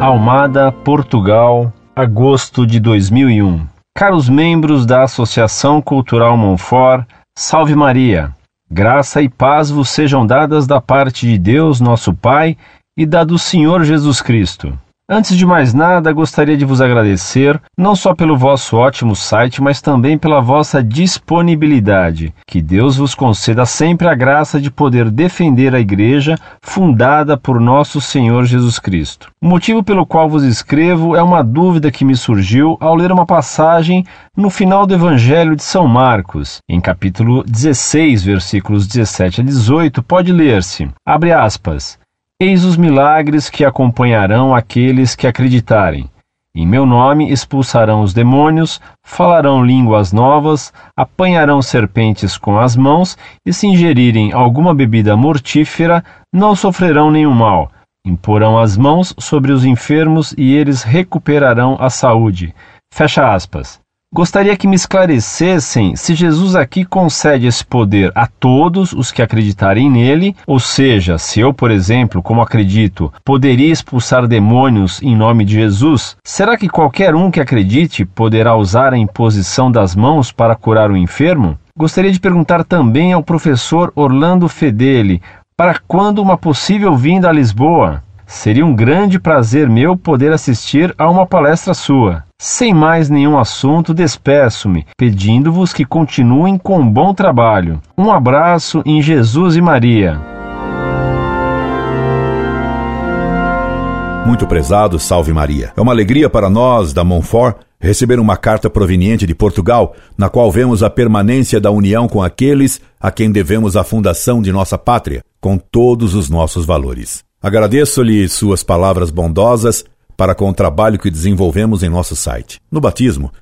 Almada, Portugal, agosto de 2001. Caros membros da Associação Cultural Monfort, Salve Maria! Graça e paz vos sejam dadas da parte de Deus, nosso Pai, e da do Senhor Jesus Cristo. Antes de mais nada, gostaria de vos agradecer, não só pelo vosso ótimo site, mas também pela vossa disponibilidade. Que Deus vos conceda sempre a graça de poder defender a igreja fundada por nosso Senhor Jesus Cristo. O motivo pelo qual vos escrevo é uma dúvida que me surgiu ao ler uma passagem no final do Evangelho de São Marcos, em capítulo 16, versículos 17 a 18, pode ler-se: abre aspas. Eis os milagres que acompanharão aqueles que acreditarem. Em meu nome expulsarão os demônios, falarão línguas novas, apanharão serpentes com as mãos, e se ingerirem alguma bebida mortífera, não sofrerão nenhum mal. Imporão as mãos sobre os enfermos e eles recuperarão a saúde. Fecha aspas. Gostaria que me esclarecessem se Jesus aqui concede esse poder a todos os que acreditarem nele, ou seja, se eu, por exemplo, como acredito, poderia expulsar demônios em nome de Jesus, será que qualquer um que acredite poderá usar a imposição das mãos para curar o enfermo? Gostaria de perguntar também ao professor Orlando Fedeli para quando uma possível vinda a Lisboa? Seria um grande prazer meu poder assistir a uma palestra sua. Sem mais nenhum assunto, despeço-me, pedindo-vos que continuem com um bom trabalho. Um abraço em Jesus e Maria. Muito prezado, salve Maria. É uma alegria para nós, da Montfort, receber uma carta proveniente de Portugal, na qual vemos a permanência da união com aqueles a quem devemos a fundação de nossa pátria, com todos os nossos valores. Agradeço-lhe suas palavras bondosas para com o trabalho que desenvolvemos em nosso site. No batismo,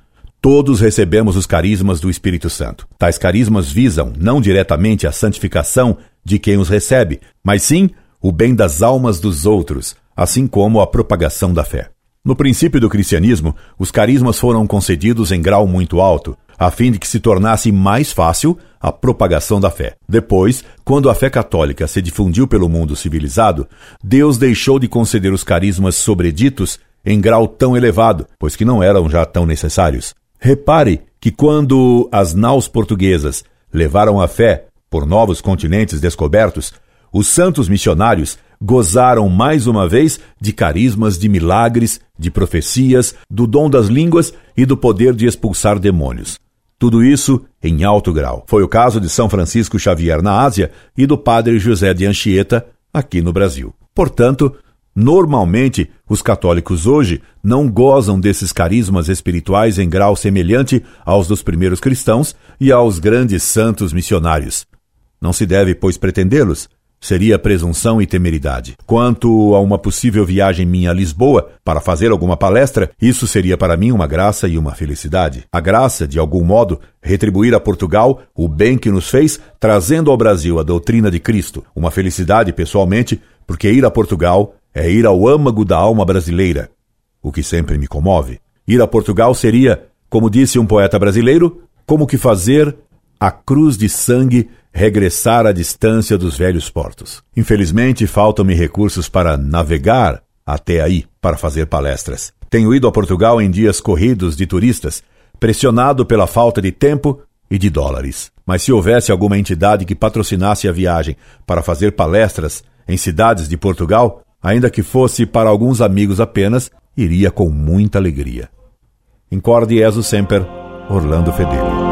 todos recebemos os carismas do Espírito Santo. Tais carismas visam não diretamente a santificação de quem os recebe, mas sim o bem das almas dos outros, assim como a propagação da fé. No princípio do cristianismo, os carismas foram concedidos em grau muito alto, a fim de que se tornasse mais fácil a propagação da fé. Depois, quando a fé católica se difundiu pelo mundo civilizado, Deus deixou de conceder os carismas sobreditos em grau tão elevado, pois que não eram já tão necessários. Repare que quando as naus portuguesas levaram a fé por novos continentes descobertos, os santos missionários gozaram mais uma vez de carismas de milagres, de profecias, do dom das línguas e do poder de expulsar demônios. Tudo isso em alto grau. Foi o caso de São Francisco Xavier na Ásia e do padre José de Anchieta aqui no Brasil. Portanto, normalmente os católicos hoje não gozam desses carismas espirituais em grau semelhante aos dos primeiros cristãos e aos grandes santos missionários. Não se deve, pois, pretendê-los, Seria presunção e temeridade. Quanto a uma possível viagem minha a Lisboa para fazer alguma palestra, isso seria para mim uma graça e uma felicidade. A graça, de algum modo, retribuir a Portugal o bem que nos fez, trazendo ao Brasil a doutrina de Cristo. Uma felicidade, pessoalmente, porque ir a Portugal é ir ao âmago da alma brasileira, o que sempre me comove. Ir a Portugal seria, como disse um poeta brasileiro, como que fazer a cruz de sangue regressar à distância dos velhos portos. Infelizmente, faltam-me recursos para navegar até aí para fazer palestras. Tenho ido a Portugal em dias corridos de turistas, pressionado pela falta de tempo e de dólares. Mas se houvesse alguma entidade que patrocinasse a viagem para fazer palestras em cidades de Portugal, ainda que fosse para alguns amigos apenas, iria com muita alegria. Incorde Jesus Semper, Orlando Fedeli.